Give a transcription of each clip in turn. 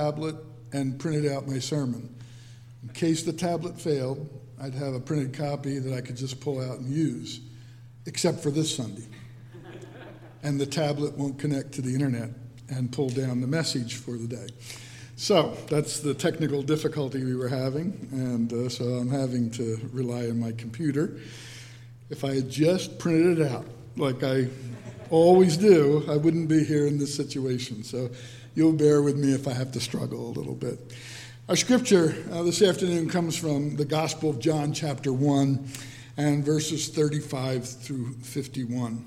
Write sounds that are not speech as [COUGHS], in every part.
tablet and printed out my sermon. In case the tablet failed, I'd have a printed copy that I could just pull out and use, except for this Sunday. and the tablet won't connect to the internet and pull down the message for the day. So that's the technical difficulty we were having, and uh, so I'm having to rely on my computer. If I had just printed it out like I always do, I wouldn't be here in this situation. So you'll bear with me if I have to struggle a little bit. Our scripture uh, this afternoon comes from the Gospel of John, chapter 1, and verses 35 through 51.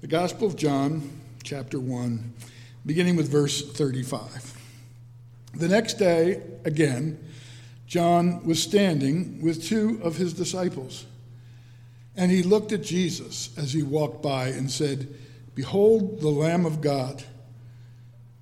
The Gospel of John, chapter 1, beginning with verse 35. The next day, again, John was standing with two of his disciples. And he looked at Jesus as he walked by and said, Behold the Lamb of God.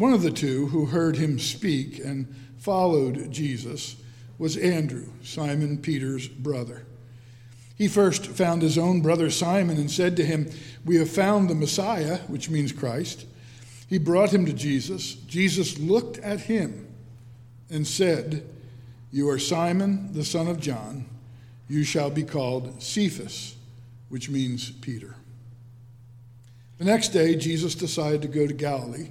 One of the two who heard him speak and followed Jesus was Andrew, Simon Peter's brother. He first found his own brother Simon and said to him, We have found the Messiah, which means Christ. He brought him to Jesus. Jesus looked at him and said, You are Simon, the son of John. You shall be called Cephas, which means Peter. The next day, Jesus decided to go to Galilee.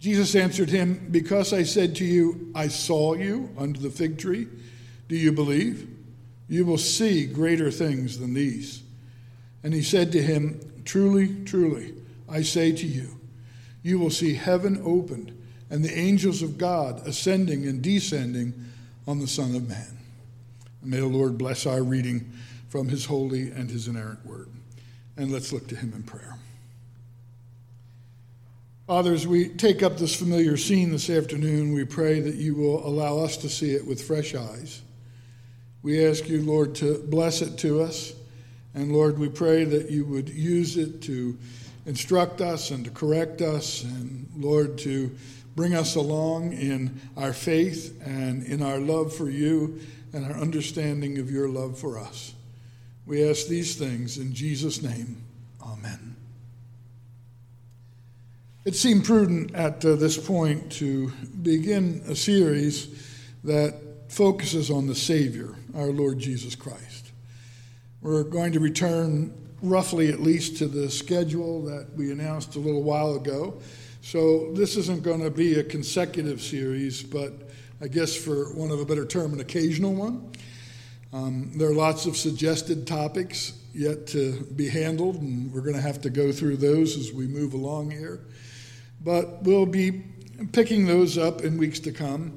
Jesus answered him, Because I said to you, I saw you under the fig tree, do you believe? You will see greater things than these. And he said to him, Truly, truly, I say to you, you will see heaven opened and the angels of God ascending and descending on the Son of Man. And may the Lord bless our reading from his holy and his inerrant word. And let's look to him in prayer. Father, as we take up this familiar scene this afternoon, we pray that you will allow us to see it with fresh eyes. We ask you, Lord, to bless it to us. And Lord, we pray that you would use it to instruct us and to correct us, and Lord, to bring us along in our faith and in our love for you and our understanding of your love for us. We ask these things in Jesus' name. Amen. It seemed prudent at uh, this point to begin a series that focuses on the Savior, our Lord Jesus Christ. We're going to return roughly at least to the schedule that we announced a little while ago. So this isn't going to be a consecutive series, but I guess for one of a better term, an occasional one. Um, there are lots of suggested topics yet to be handled, and we're going to have to go through those as we move along here. But we'll be picking those up in weeks to come.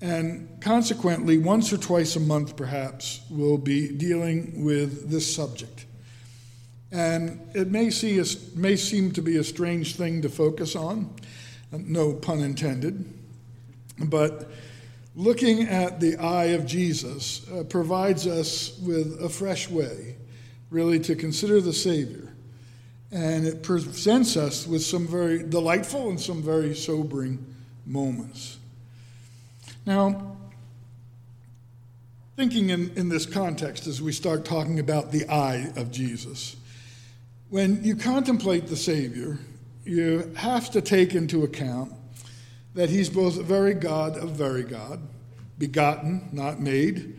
And consequently, once or twice a month, perhaps, we'll be dealing with this subject. And it may, see a, may seem to be a strange thing to focus on, no pun intended, but looking at the eye of Jesus uh, provides us with a fresh way, really, to consider the Savior. And it presents us with some very delightful and some very sobering moments. Now, thinking in, in this context as we start talking about the eye of Jesus. When you contemplate the Savior, you have to take into account that he's both very God of very God, begotten, not made,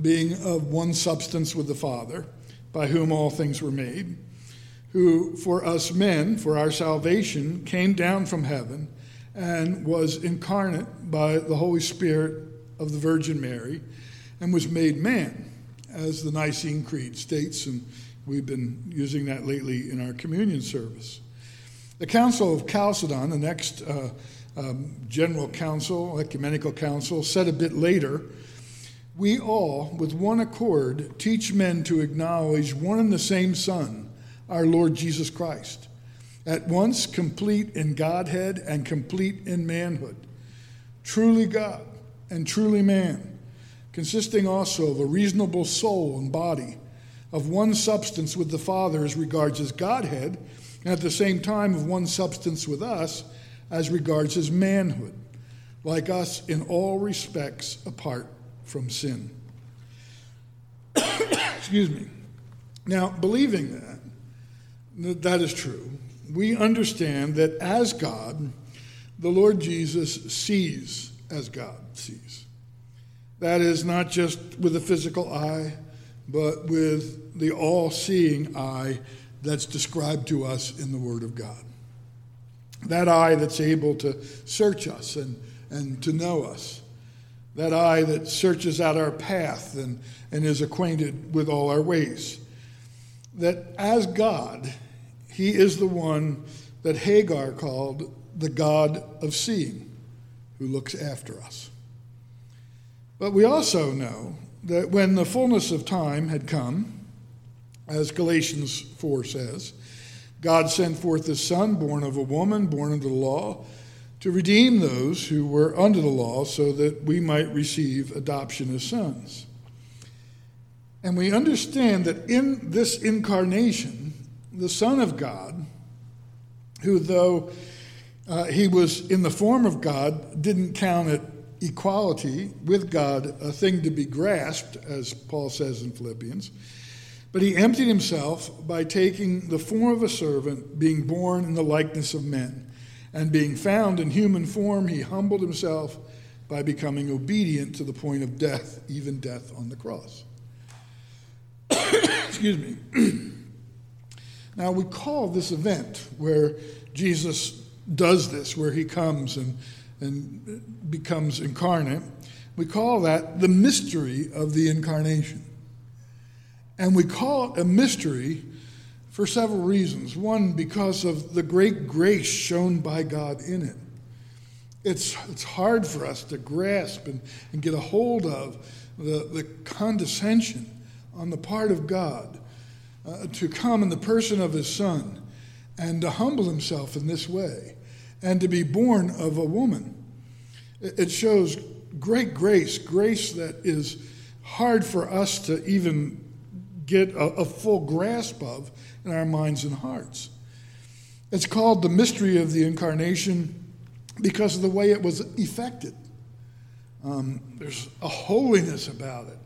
being of one substance with the Father, by whom all things were made, who for us men, for our salvation, came down from heaven and was incarnate by the Holy Spirit of the Virgin Mary and was made man, as the Nicene Creed states, and we've been using that lately in our communion service. The Council of Chalcedon, the next uh, um, General Council, Ecumenical Council, said a bit later We all, with one accord, teach men to acknowledge one and the same Son, our Lord Jesus Christ, at once complete in Godhead and complete in manhood, truly God and truly man, consisting also of a reasonable soul and body, of one substance with the Father as regards his Godhead and at the same time of one substance with us as regards his manhood, like us in all respects apart from sin. [COUGHS] Excuse me. Now, believing that, that is true, we understand that as God, the Lord Jesus sees as God sees. That is not just with a physical eye, but with the all seeing eye that's described to us in the Word of God. That eye that's able to search us and, and to know us. That eye that searches out our path and, and is acquainted with all our ways. That as God, He is the one that Hagar called the God of seeing, who looks after us. But we also know that when the fullness of time had come, as Galatians 4 says. God sent forth his Son, born of a woman, born under the law, to redeem those who were under the law so that we might receive adoption as sons. And we understand that in this incarnation, the Son of God, who though uh, he was in the form of God, didn't count it equality with God a thing to be grasped, as Paul says in Philippians. But he emptied himself by taking the form of a servant, being born in the likeness of men. And being found in human form, he humbled himself by becoming obedient to the point of death, even death on the cross. [COUGHS] Excuse me. [COUGHS] now, we call this event where Jesus does this, where he comes and, and becomes incarnate, we call that the mystery of the incarnation. And we call it a mystery for several reasons. One, because of the great grace shown by God in it. It's, it's hard for us to grasp and, and get a hold of the, the condescension on the part of God uh, to come in the person of his Son and to humble himself in this way and to be born of a woman. It shows great grace, grace that is hard for us to even get a, a full grasp of in our minds and hearts. It's called the mystery of the incarnation because of the way it was effected. Um, there's a holiness about it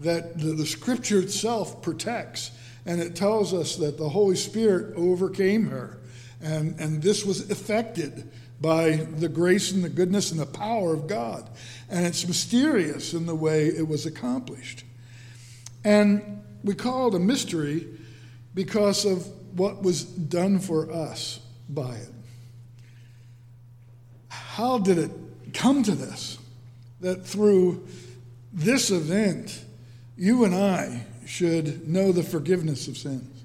that the, the, scripture itself protects, and it tells us that the Holy Spirit overcame her, and, and this was effected by the grace and the goodness and the power of God. And it's mysterious in the way it was accomplished. And we call it a mystery because of what was done for us by it. How did it come to this? That through this event, you and I should know the forgiveness of sins.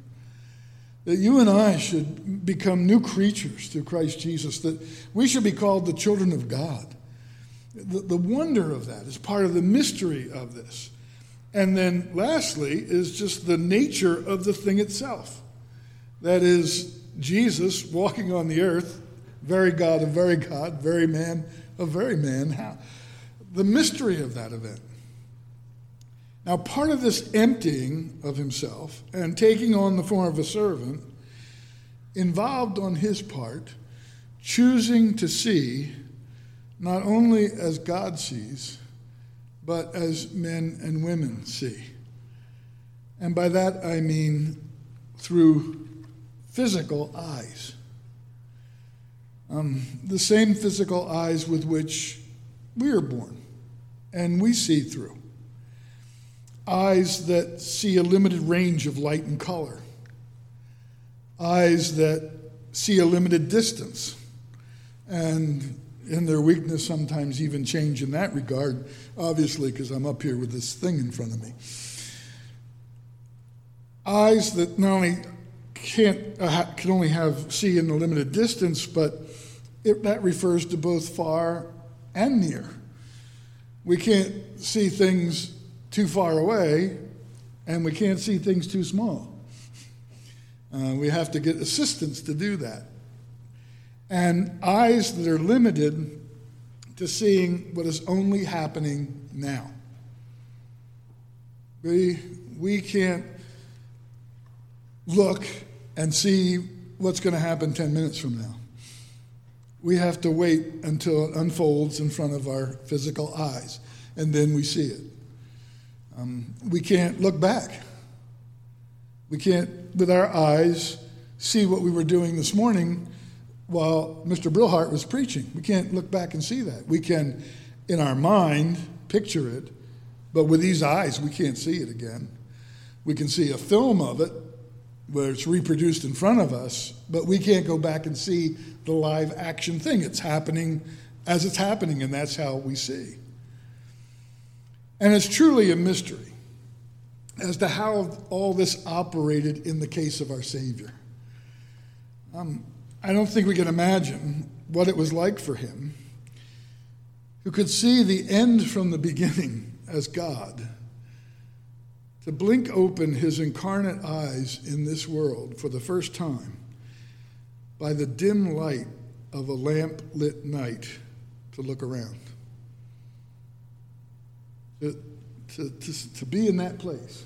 That you and I should become new creatures through Christ Jesus. That we should be called the children of God. The, the wonder of that is part of the mystery of this. And then lastly is just the nature of the thing itself. That is, Jesus walking on the earth, very God of very God, very man of very man. How? The mystery of that event. Now, part of this emptying of himself and taking on the form of a servant involved on his part choosing to see not only as God sees, but as men and women see. And by that I mean through physical eyes. Um, the same physical eyes with which we are born and we see through. Eyes that see a limited range of light and color. Eyes that see a limited distance. And in their weakness, sometimes even change in that regard, obviously, because I'm up here with this thing in front of me. Eyes that not only can't uh, can only have see in a limited distance, but it, that refers to both far and near. We can't see things too far away, and we can't see things too small. Uh, we have to get assistance to do that. And eyes that are limited to seeing what is only happening now. We, we can't look and see what's going to happen 10 minutes from now. We have to wait until it unfolds in front of our physical eyes, and then we see it. Um, we can't look back. We can't, with our eyes, see what we were doing this morning while Mr. Brillhart was preaching. We can't look back and see that. We can, in our mind, picture it, but with these eyes, we can't see it again. We can see a film of it, where it's reproduced in front of us, but we can't go back and see the live action thing. It's happening as it's happening, and that's how we see. And it's truly a mystery as to how all this operated in the case of our Savior. Um, I don't think we can imagine what it was like for him, who could see the end from the beginning as God to blink open his incarnate eyes in this world for the first time by the dim light of a lamp lit night to look around. To, to, to, be in that place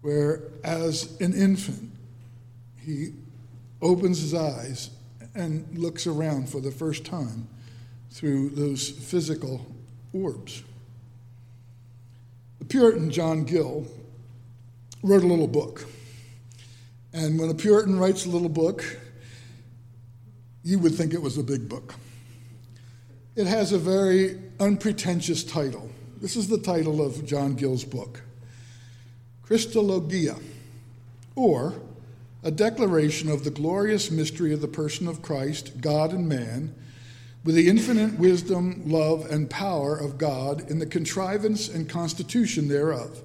where, as an infant, he opens his eyes and looks around for the first time through those physical orbs. The Puritan John Gill wrote a little book. And when a Puritan writes a little book, you would think it was a big book. It has a very unpretentious title. This is the title of John Gill's book Christologia, or A Declaration of the Glorious Mystery of the Person of Christ, God and Man with the infinite wisdom, love, and power of God in the contrivance and constitution thereof,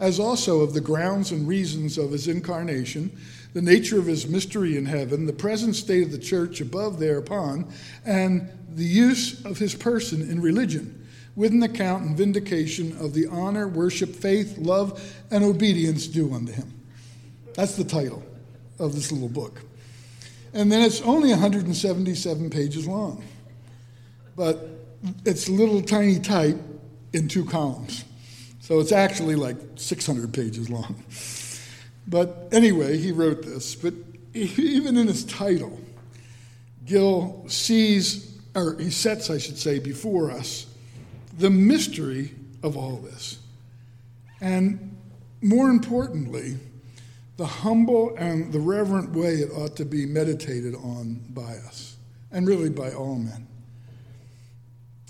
as also of the grounds and reasons of his incarnation, the nature of his mystery in heaven, the present state of the church above thereupon, and the use of his person in religion, with an account and vindication of the honor, worship, faith, love, and obedience due unto him. That's the title of this little book. And then it's only 177 pages long but it's little tiny type in two columns. So it's actually like 600 pages long. But anyway, he wrote this. But even in his title, Gill sees, or he sets, I should say, before us the mystery of all this. And more importantly, the humble and the reverent way it ought to be meditated on by us, and really by all men.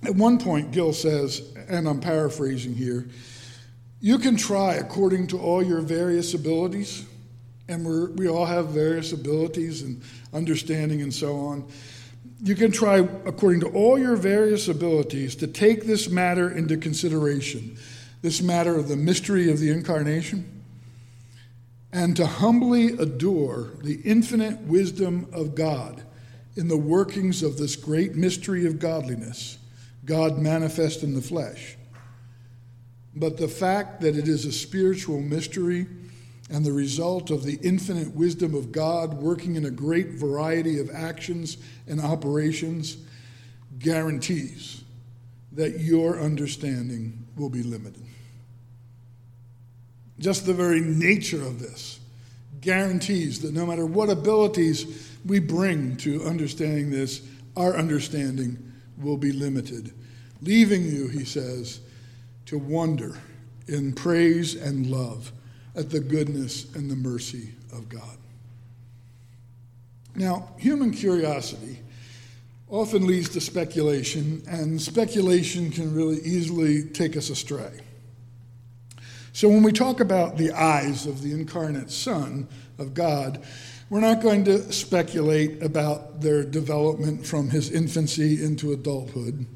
At one point, Gill says, and I'm paraphrasing here, you can try according to all your various abilities, and we we all have various abilities and understanding and so on. You can try according to all your various abilities to take this matter into consideration, this matter of the mystery of the incarnation, and to humbly adore the infinite wisdom of God in the workings of this great mystery of godliness God manifest in the flesh. But the fact that it is a spiritual mystery and the result of the infinite wisdom of God working in a great variety of actions and operations guarantees that your understanding will be limited. Just the very nature of this guarantees that no matter what abilities we bring to understanding this, our understanding will be limited leaving you, he says, to wonder in praise and love at the goodness and the mercy of God. Now, human curiosity often leads to speculation, and speculation can really easily take us astray. So, when we talk about the eyes of the incarnate Son of God, we're not going to speculate about their development from his infancy into adulthood.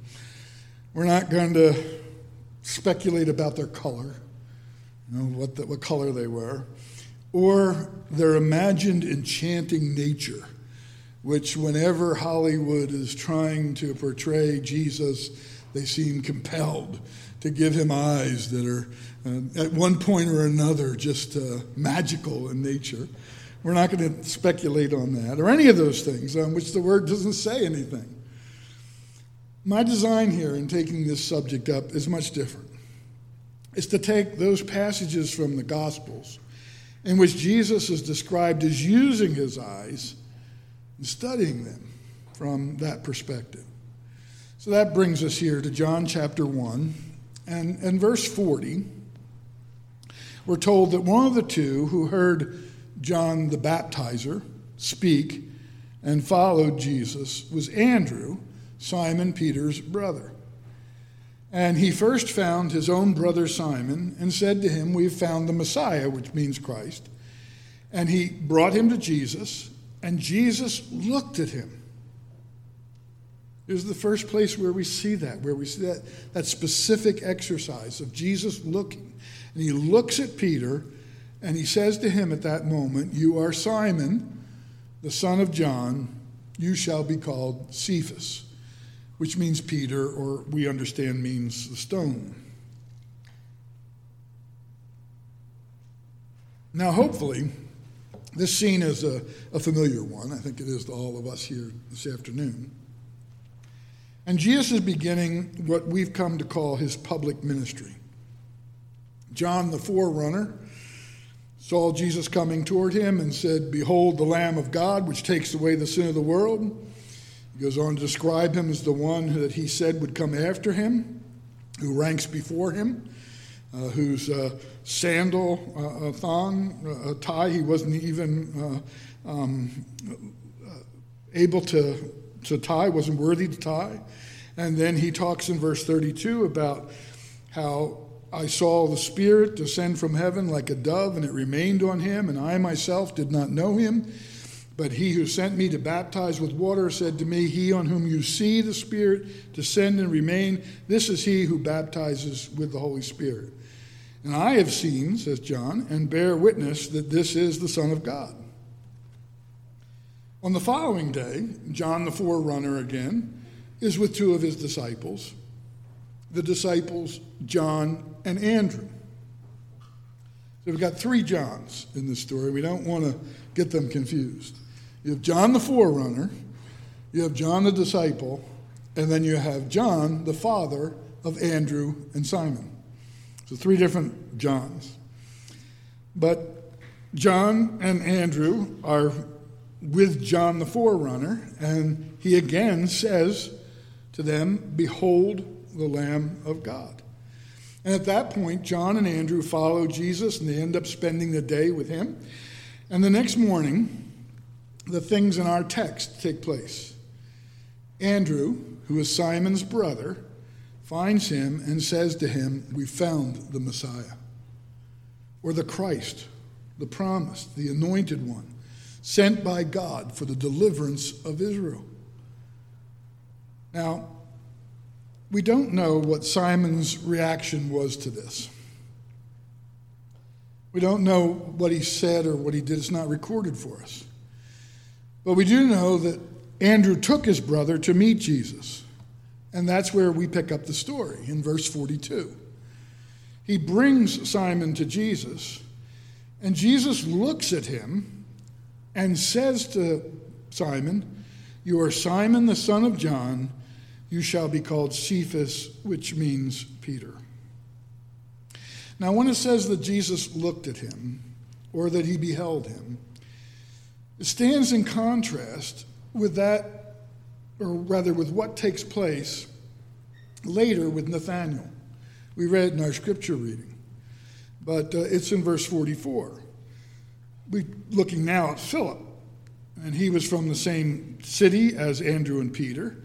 We're not going to speculate about their color, you know, what, the, what color they were or their imagined enchanting nature, which, whenever Hollywood is trying to portray Jesus, they seem compelled to give him eyes that are, uh, at one point or another, just uh, magical in nature. We're not going to speculate on that or any of those things on which the word doesn't say anything. My design here in taking this subject up is much different. It's to take those passages from the Gospels in which Jesus is described as using his eyes and studying them from that perspective. So that brings us here to John chapter 1. And in verse 40, we're told that one of the two who heard John the baptizer speak and followed Jesus was Andrew, Simon Peter's brother. And he first found his own brother Simon and said to him, We've found the Messiah, which means Christ. And he brought him to Jesus, and Jesus looked at him. It was the first place where we see that, where we see that, that specific exercise of Jesus looking. And he looks at Peter, and he says to him at that moment, You are Simon, the son of John. You shall be called Cephas which means Peter, or we understand means the stone. Now, hopefully, this scene is a, a, familiar one. I think it is to all of us here this afternoon. And Jesus is beginning what we've come to call his public ministry. John the forerunner saw Jesus coming toward him and said, Behold, the Lamb of God, which takes away the sin of the world. He goes on to describe him as the one that he said would come after him, who ranks before him, uh, whose uh, sandal uh, thong tie he wasn't even uh, um, uh, able to, to tie, wasn't worthy to tie. And then he talks in verse 32 about how I saw the Spirit descend from heaven like a dove, and it remained on him, and I myself did not know him. But he who sent me to baptize with water said to me, He on whom you see the Spirit descend and remain, this is he who baptizes with the Holy Spirit. And I have seen, says John, and bear witness that this is the Son of God. On the following day, John the forerunner again is with two of his disciples, the disciples John and Andrew. So we've got three Johns in this story. We don't want to get them confused. You have John the forerunner, you have John the disciple, and then you have John, the father of Andrew and Simon. So three different Johns. But John and Andrew are with John the forerunner, and he again says to them, Behold the Lamb of God. And at that point, John and Andrew follow Jesus, and they end up spending the day with him. And the next morning, the things in our text take place. Andrew, who is Simon's brother, finds him and says to him, We found the Messiah, or the Christ, the promised, the anointed one, sent by God for the deliverance of Israel. Now, we don't know what Simon's reaction was to this. We don't know what he said or what he did. It's not recorded for us. But we do know that Andrew took his brother to meet Jesus. And that's where we pick up the story in verse 42. He brings Simon to Jesus, and Jesus looks at him and says to Simon, You are Simon the son of John. You shall be called Cephas, which means Peter. Now, when it says that Jesus looked at him, or that he beheld him, it stands in contrast with that, or rather with what takes place later with Nathanael. We read in our scripture reading, but uh, it's in verse 44. We're looking now at Philip, and he was from the same city as Andrew and Peter.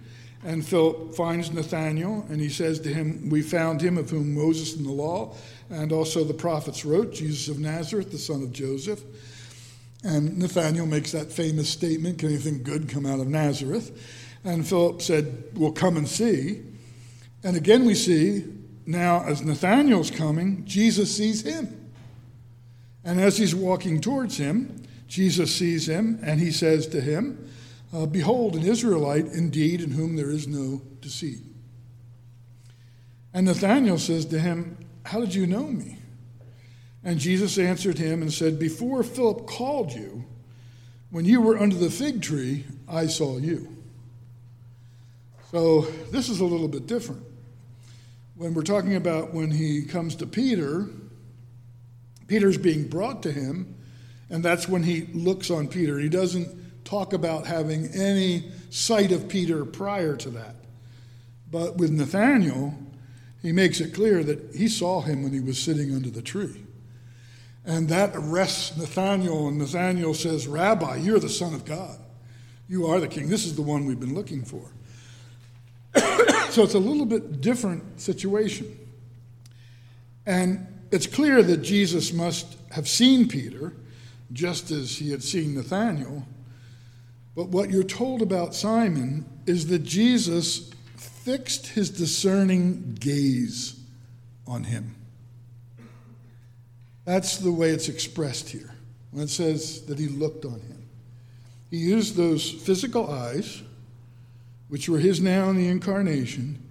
And Philip finds Nathanael, and he says to him, We found him of whom Moses in the law and also the prophets wrote, Jesus of Nazareth, the son of Joseph. And Nathanael makes that famous statement Can anything good come out of Nazareth? And Philip said, Well, come and see. And again, we see now, as Nathanael's coming, Jesus sees him. And as he's walking towards him, Jesus sees him, and he says to him, uh, Behold, an Israelite indeed, in whom there is no deceit. And Nathanael says to him, How did you know me? And Jesus answered him and said, Before Philip called you, when you were under the fig tree, I saw you. So this is a little bit different. When we're talking about when he comes to Peter, Peter's being brought to him, and that's when he looks on Peter. He doesn't talk about having any sight of Peter prior to that. But with Nathanael, he makes it clear that he saw him when he was sitting under the tree. And that arrests Nathanael, and Nathanael says, Rabbi, you're the Son of God. You are the King. This is the one we've been looking for. [COUGHS] so it's a little bit different situation. And it's clear that Jesus must have seen Peter, just as he had seen Nathanael. But what you're told about Simon is that Jesus fixed his discerning gaze on him. That's the way it's expressed here when it says that he looked on him. He used those physical eyes, which were his now in the incarnation,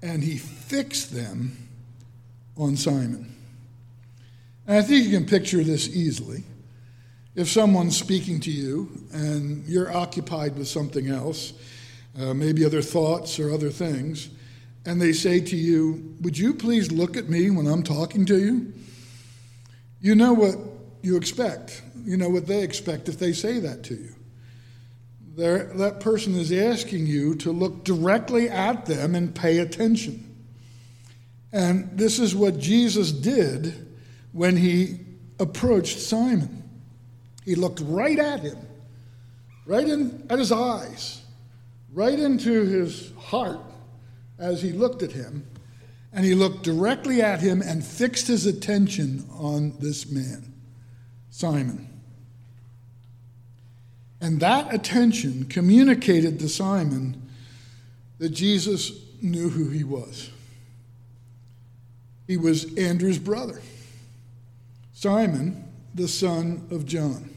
and he fixed them on Simon. And I think you can picture this easily. If someone's speaking to you and you're occupied with something else, uh, maybe other thoughts or other things, and they say to you, Would you please look at me when I'm talking to you? You know what you expect. You know what they expect if they say that to you. They're, that person is asking you to look directly at them and pay attention. And this is what Jesus did when he approached Simon. He looked right at him, right in, at his eyes, right into his heart as he looked at him. And he looked directly at him and fixed his attention on this man, Simon. And that attention communicated to Simon that Jesus knew who he was. He was Andrew's brother, Simon, the son of John.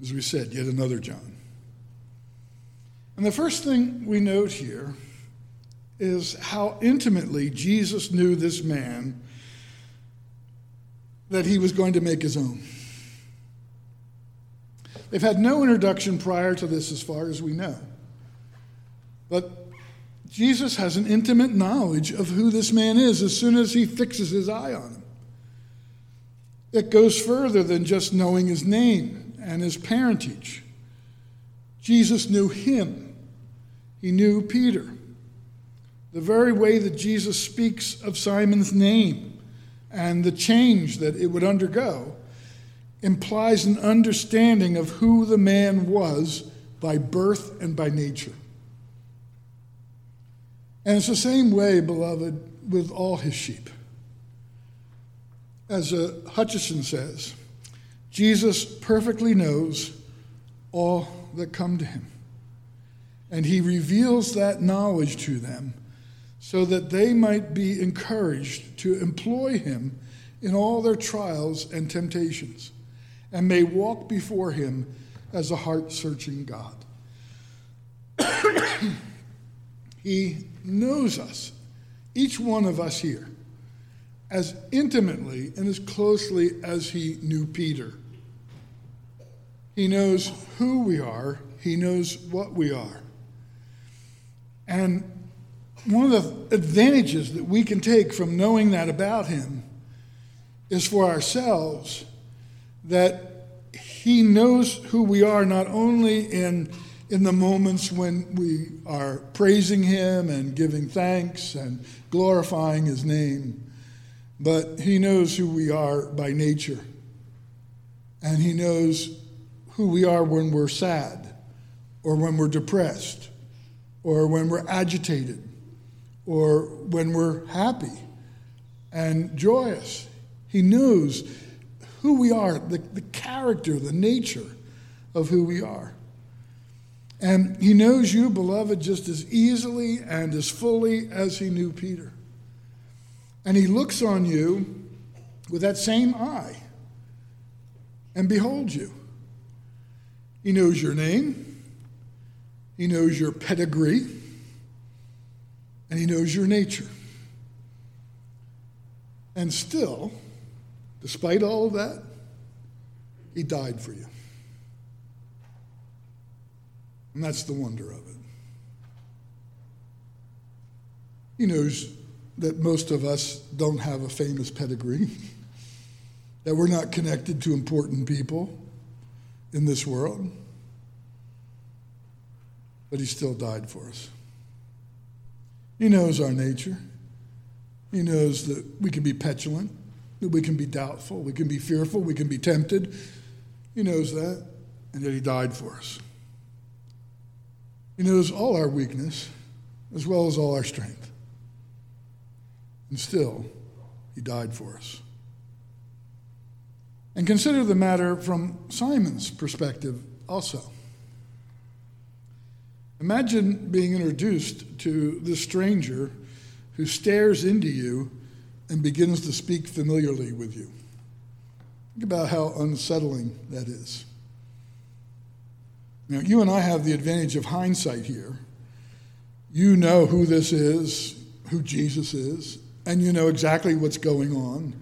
As we said, yet another John. And the first thing we note here is how intimately Jesus knew this man that he was going to make his own. They've had no introduction prior to this, as far as we know. But Jesus has an intimate knowledge of who this man is as soon as he fixes his eye on him. It goes further than just knowing his name and his parentage. Jesus knew him, he knew Peter. The very way that Jesus speaks of Simon's name and the change that it would undergo implies an understanding of who the man was by birth and by nature. And it's the same way, beloved, with all his sheep. As uh, Hutcheson says, Jesus perfectly knows all that come to him. And he reveals that knowledge to them so that they might be encouraged to employ him in all their trials and temptations, and may walk before him as a heart searching God. [COUGHS] he knows us, each one of us here, as intimately and as closely as he knew Peter. He knows who we are, he knows what we are. And one of the advantages that we can take from knowing that about him is for ourselves that he knows who we are not only in in the moments when we are praising Him and giving thanks and glorifying His name. But He knows who we are by nature. And He knows who we are when we're sad or when we're depressed or when we're agitated or when we're happy and joyous. He knows who we are, the, the character, the nature of who we are. And he knows you, beloved, just as easily and as fully as he knew Peter. And he looks on you with that same eye and beholds you. He knows your name, he knows your pedigree, and he knows your nature. And still, despite all of that, he died for you. And that's the wonder of it. He knows that most of us don't have a famous pedigree, [LAUGHS] that we're not connected to important people in this world, but He still died for us. He knows our nature. He knows that we can be petulant, that we can be doubtful, we can be fearful, we can be tempted. He knows that, and that He died for us. He knows all our weakness as well as all our strength. And still, He died for us. And consider the matter from Simon's perspective also. Imagine being introduced to this stranger who stares into you and begins to speak familiarly with you. Think about how unsettling that is. Now, you and I have the advantage of hindsight here. You know who this is, who Jesus is, and you know exactly what's going on.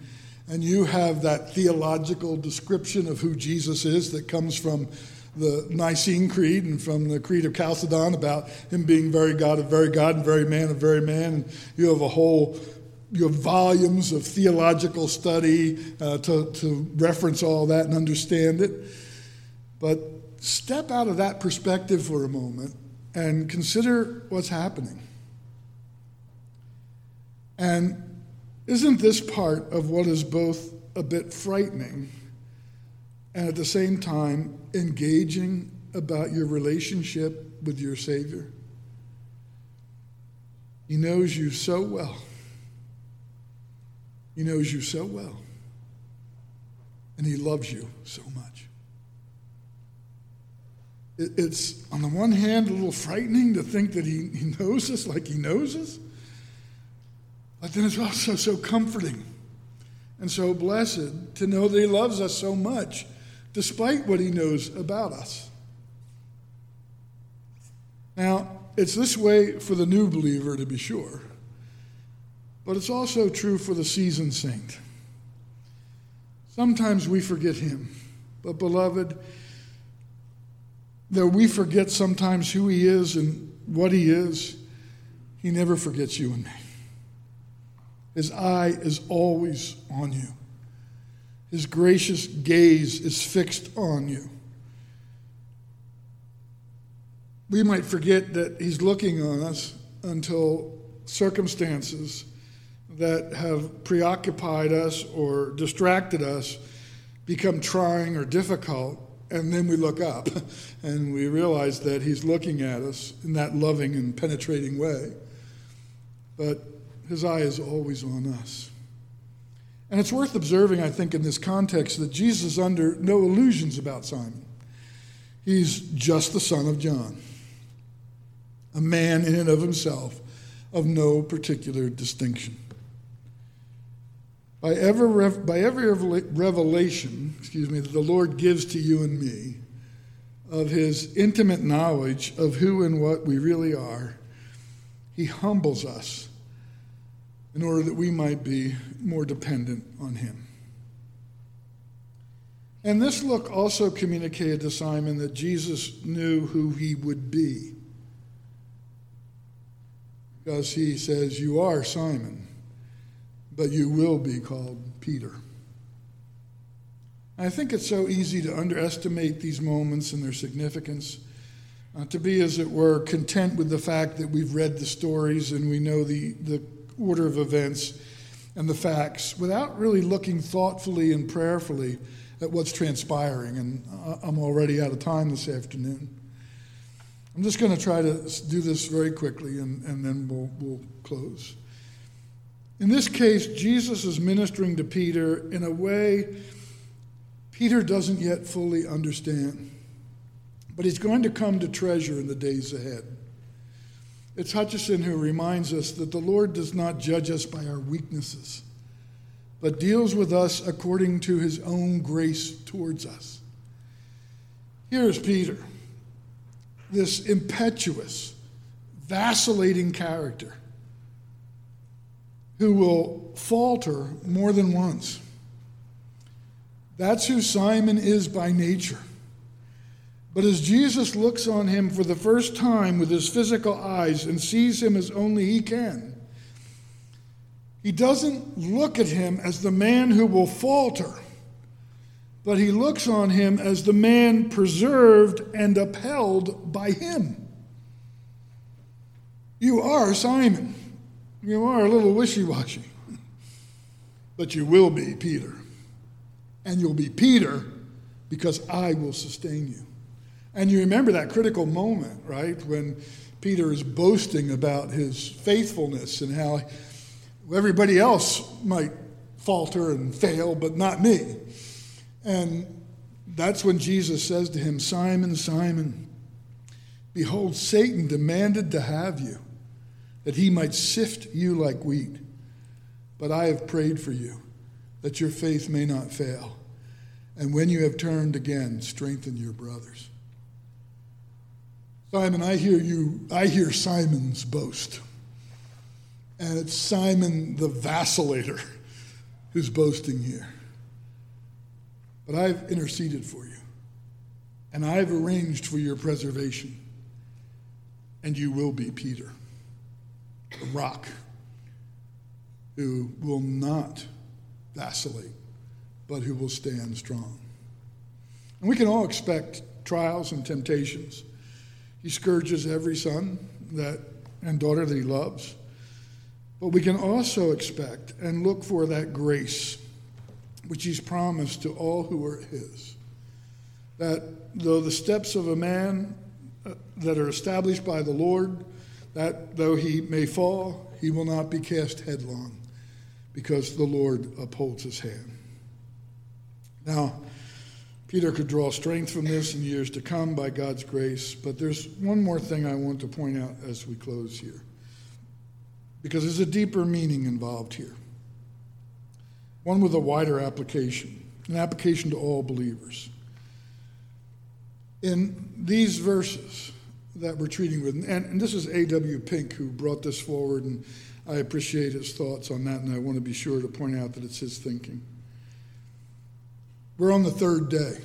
And you have that theological description of who Jesus is that comes from the Nicene Creed and from the Creed of Chalcedon about him being very God of very God and very man of very man. And you have a whole you have volumes of theological study uh, to, to reference all that and understand it. But step out of that perspective for a moment and consider what's happening. And isn't this part of what is both a bit frightening and at the same time engaging about your relationship with your Savior? He knows you so well. He knows you so well. And He loves you so much. It's, on the one hand, a little frightening to think that he, he knows us like he knows us, but then it's also so comforting and so blessed to know that he loves us so much despite what he knows about us. Now, it's this way for the new believer, to be sure, but it's also true for the seasoned saint. Sometimes we forget him, but beloved, Though we forget sometimes who He is and what He is, He never forgets you and me. His eye is always on you, His gracious gaze is fixed on you. We might forget that He's looking on us until circumstances that have preoccupied us or distracted us become trying or difficult and then we look up [LAUGHS] and we realize that he's looking at us in that loving and penetrating way. But his eye is always on us. And it's worth observing, I think, in this context, that Jesus is under no illusions about Simon. He's just the son of John, a man in and of himself of no particular distinction. By every, by every revelation, excuse me, that the Lord gives to you and me of his intimate knowledge of who and what we really are, he humbles us in order that we might be more dependent on him. And this look also communicated to Simon that Jesus knew who he would be. Because he says, You are Simon but you will be called Peter. I think it's so easy to underestimate these moments and their significance uh, to be, as it were, content with the fact that we've read the stories and we know the, the order of events and the facts without really looking thoughtfully and prayerfully at what's transpiring. And uh, I'm already out of time this afternoon. I'm just going to try to do this very quickly and, and then we'll, we'll close. In this case, Jesus is ministering to Peter in a way Peter doesn't yet fully understand, but he's going to come to treasure in the days ahead. It's Hutcheson who reminds us that the Lord does not judge us by our weaknesses, but deals with us according to his own grace towards us. Here's Peter, this impetuous, vacillating character who will falter more than once. That's who Simon is by nature. But as Jesus looks on him for the first time with his physical eyes and sees him as only he can, he doesn't look at him as the man who will falter, but he looks on him as the man preserved and upheld by him. You are Simon. You are a little wishy washy, but you will be Peter. And you'll be Peter because I will sustain you. And you remember that critical moment, right? When Peter is boasting about his faithfulness and how everybody else might falter and fail, but not me. And that's when Jesus says to him, Simon, Simon, behold, Satan demanded to have you that he might sift you like wheat. But I have prayed for you, that your faith may not fail. And when you have turned again, strengthen your brothers. Simon, I hear you, I hear Simon's boast. And it's Simon the vacillator who's boasting here. But I've interceded for you, and I've arranged for your preservation, and you will be Peter a rock who will not vacillate, but who will stand strong. And we can all expect trials and temptations. He scourges every son that and daughter that he loves. But we can also expect and look for that grace which he's promised to all who are his. That though the steps of a man uh, that are established by the Lord that though he may fall, he will not be cast headlong, because the Lord upholds his hand. Now, Peter could draw strength from this in years to come by God's grace, but there's one more thing I want to point out as we close here, because there's a deeper meaning involved here, one with a wider application, an application to all believers. In these verses, that we're treating with. And, and this is A.W. Pink who brought this forward, and I appreciate his thoughts on that, and I want to be sure to point out that it's his thinking. We're on the third day,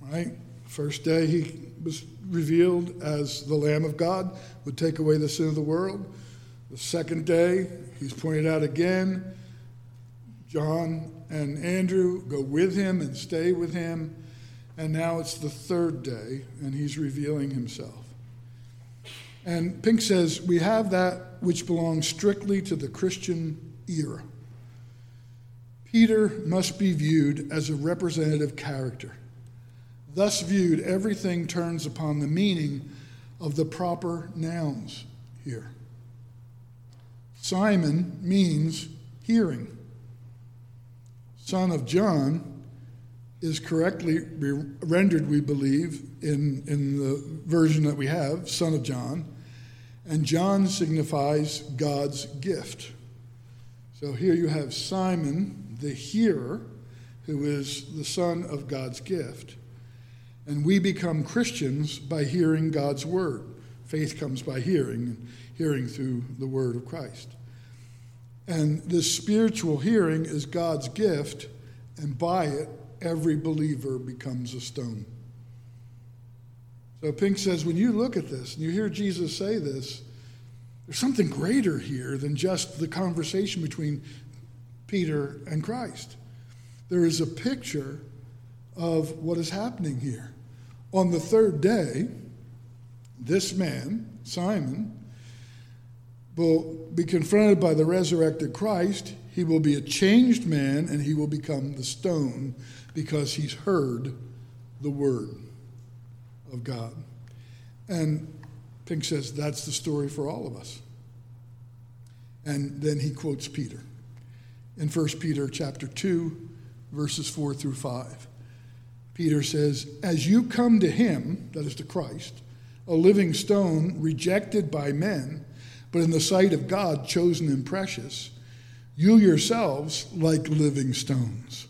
right? First day, he was revealed as the Lamb of God, would take away the sin of the world. The second day, he's pointed out again. John and Andrew go with him and stay with him. And now it's the third day, and he's revealing himself. And Pink says, we have that which belongs strictly to the Christian era. Peter must be viewed as a representative character. Thus viewed, everything turns upon the meaning of the proper nouns here. Simon means hearing. Son of John is correctly rendered, we believe, in, in the version that we have, son of John. And John signifies God's gift. So here you have Simon, the hearer, who is the son of God's gift. And we become Christians by hearing God's word. Faith comes by hearing, and hearing through the word of Christ. And this spiritual hearing is God's gift, and by it, every believer becomes a stone. So Pink says when you look at this and you hear Jesus say this, there's something greater here than just the conversation between Peter and Christ. There is a picture of what is happening here. On the third day, this man, Simon, will be confronted by the resurrected Christ. He will be a changed man and he will become the stone because he's heard the word of God. And Pink says that's the story for all of us. And then he quotes Peter in 1 Peter chapter 2 verses 4 through 5. Peter says, "As you come to him, that is to Christ, a living stone rejected by men, but in the sight of God chosen and precious, you yourselves, like living stones,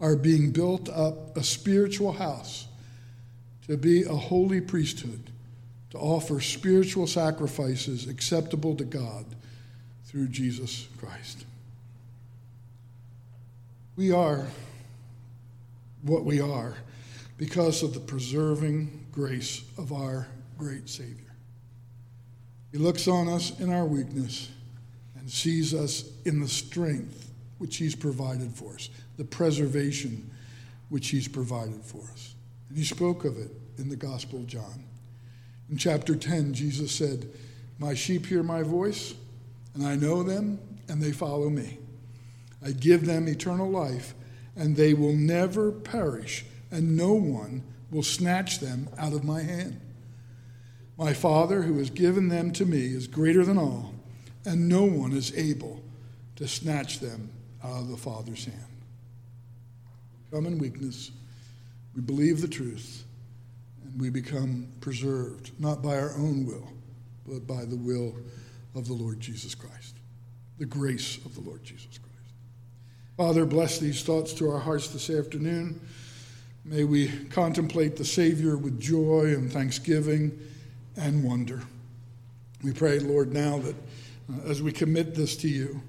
are being built up a spiritual house to be a holy priesthood, to offer spiritual sacrifices acceptable to God through Jesus Christ. We are what we are because of the preserving grace of our great Savior. He looks on us in our weakness and sees us in the strength which He's provided for us, the preservation which He's provided for us. And He spoke of it in the Gospel of John. In chapter 10, Jesus said, My sheep hear my voice, and I know them, and they follow me. I give them eternal life, and they will never perish, and no one will snatch them out of my hand. My Father, who has given them to me, is greater than all, and no one is able to snatch them out of the Father's hand. Come in weakness, we believe the truth, and we become preserved, not by our own will, but by the will of the Lord Jesus Christ, the grace of the Lord Jesus Christ. Father, bless these thoughts to our hearts this afternoon. May we contemplate the Savior with joy and thanksgiving and wonder. We pray, Lord, now that uh, as we commit this to you,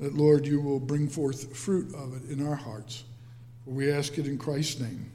that, Lord, you will bring forth fruit of it in our hearts. For we ask it in Christ's name.